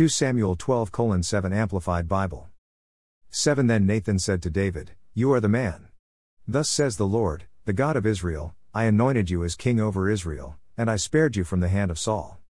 2 Samuel 12 7 Amplified Bible. 7 Then Nathan said to David, You are the man. Thus says the Lord, the God of Israel, I anointed you as king over Israel, and I spared you from the hand of Saul.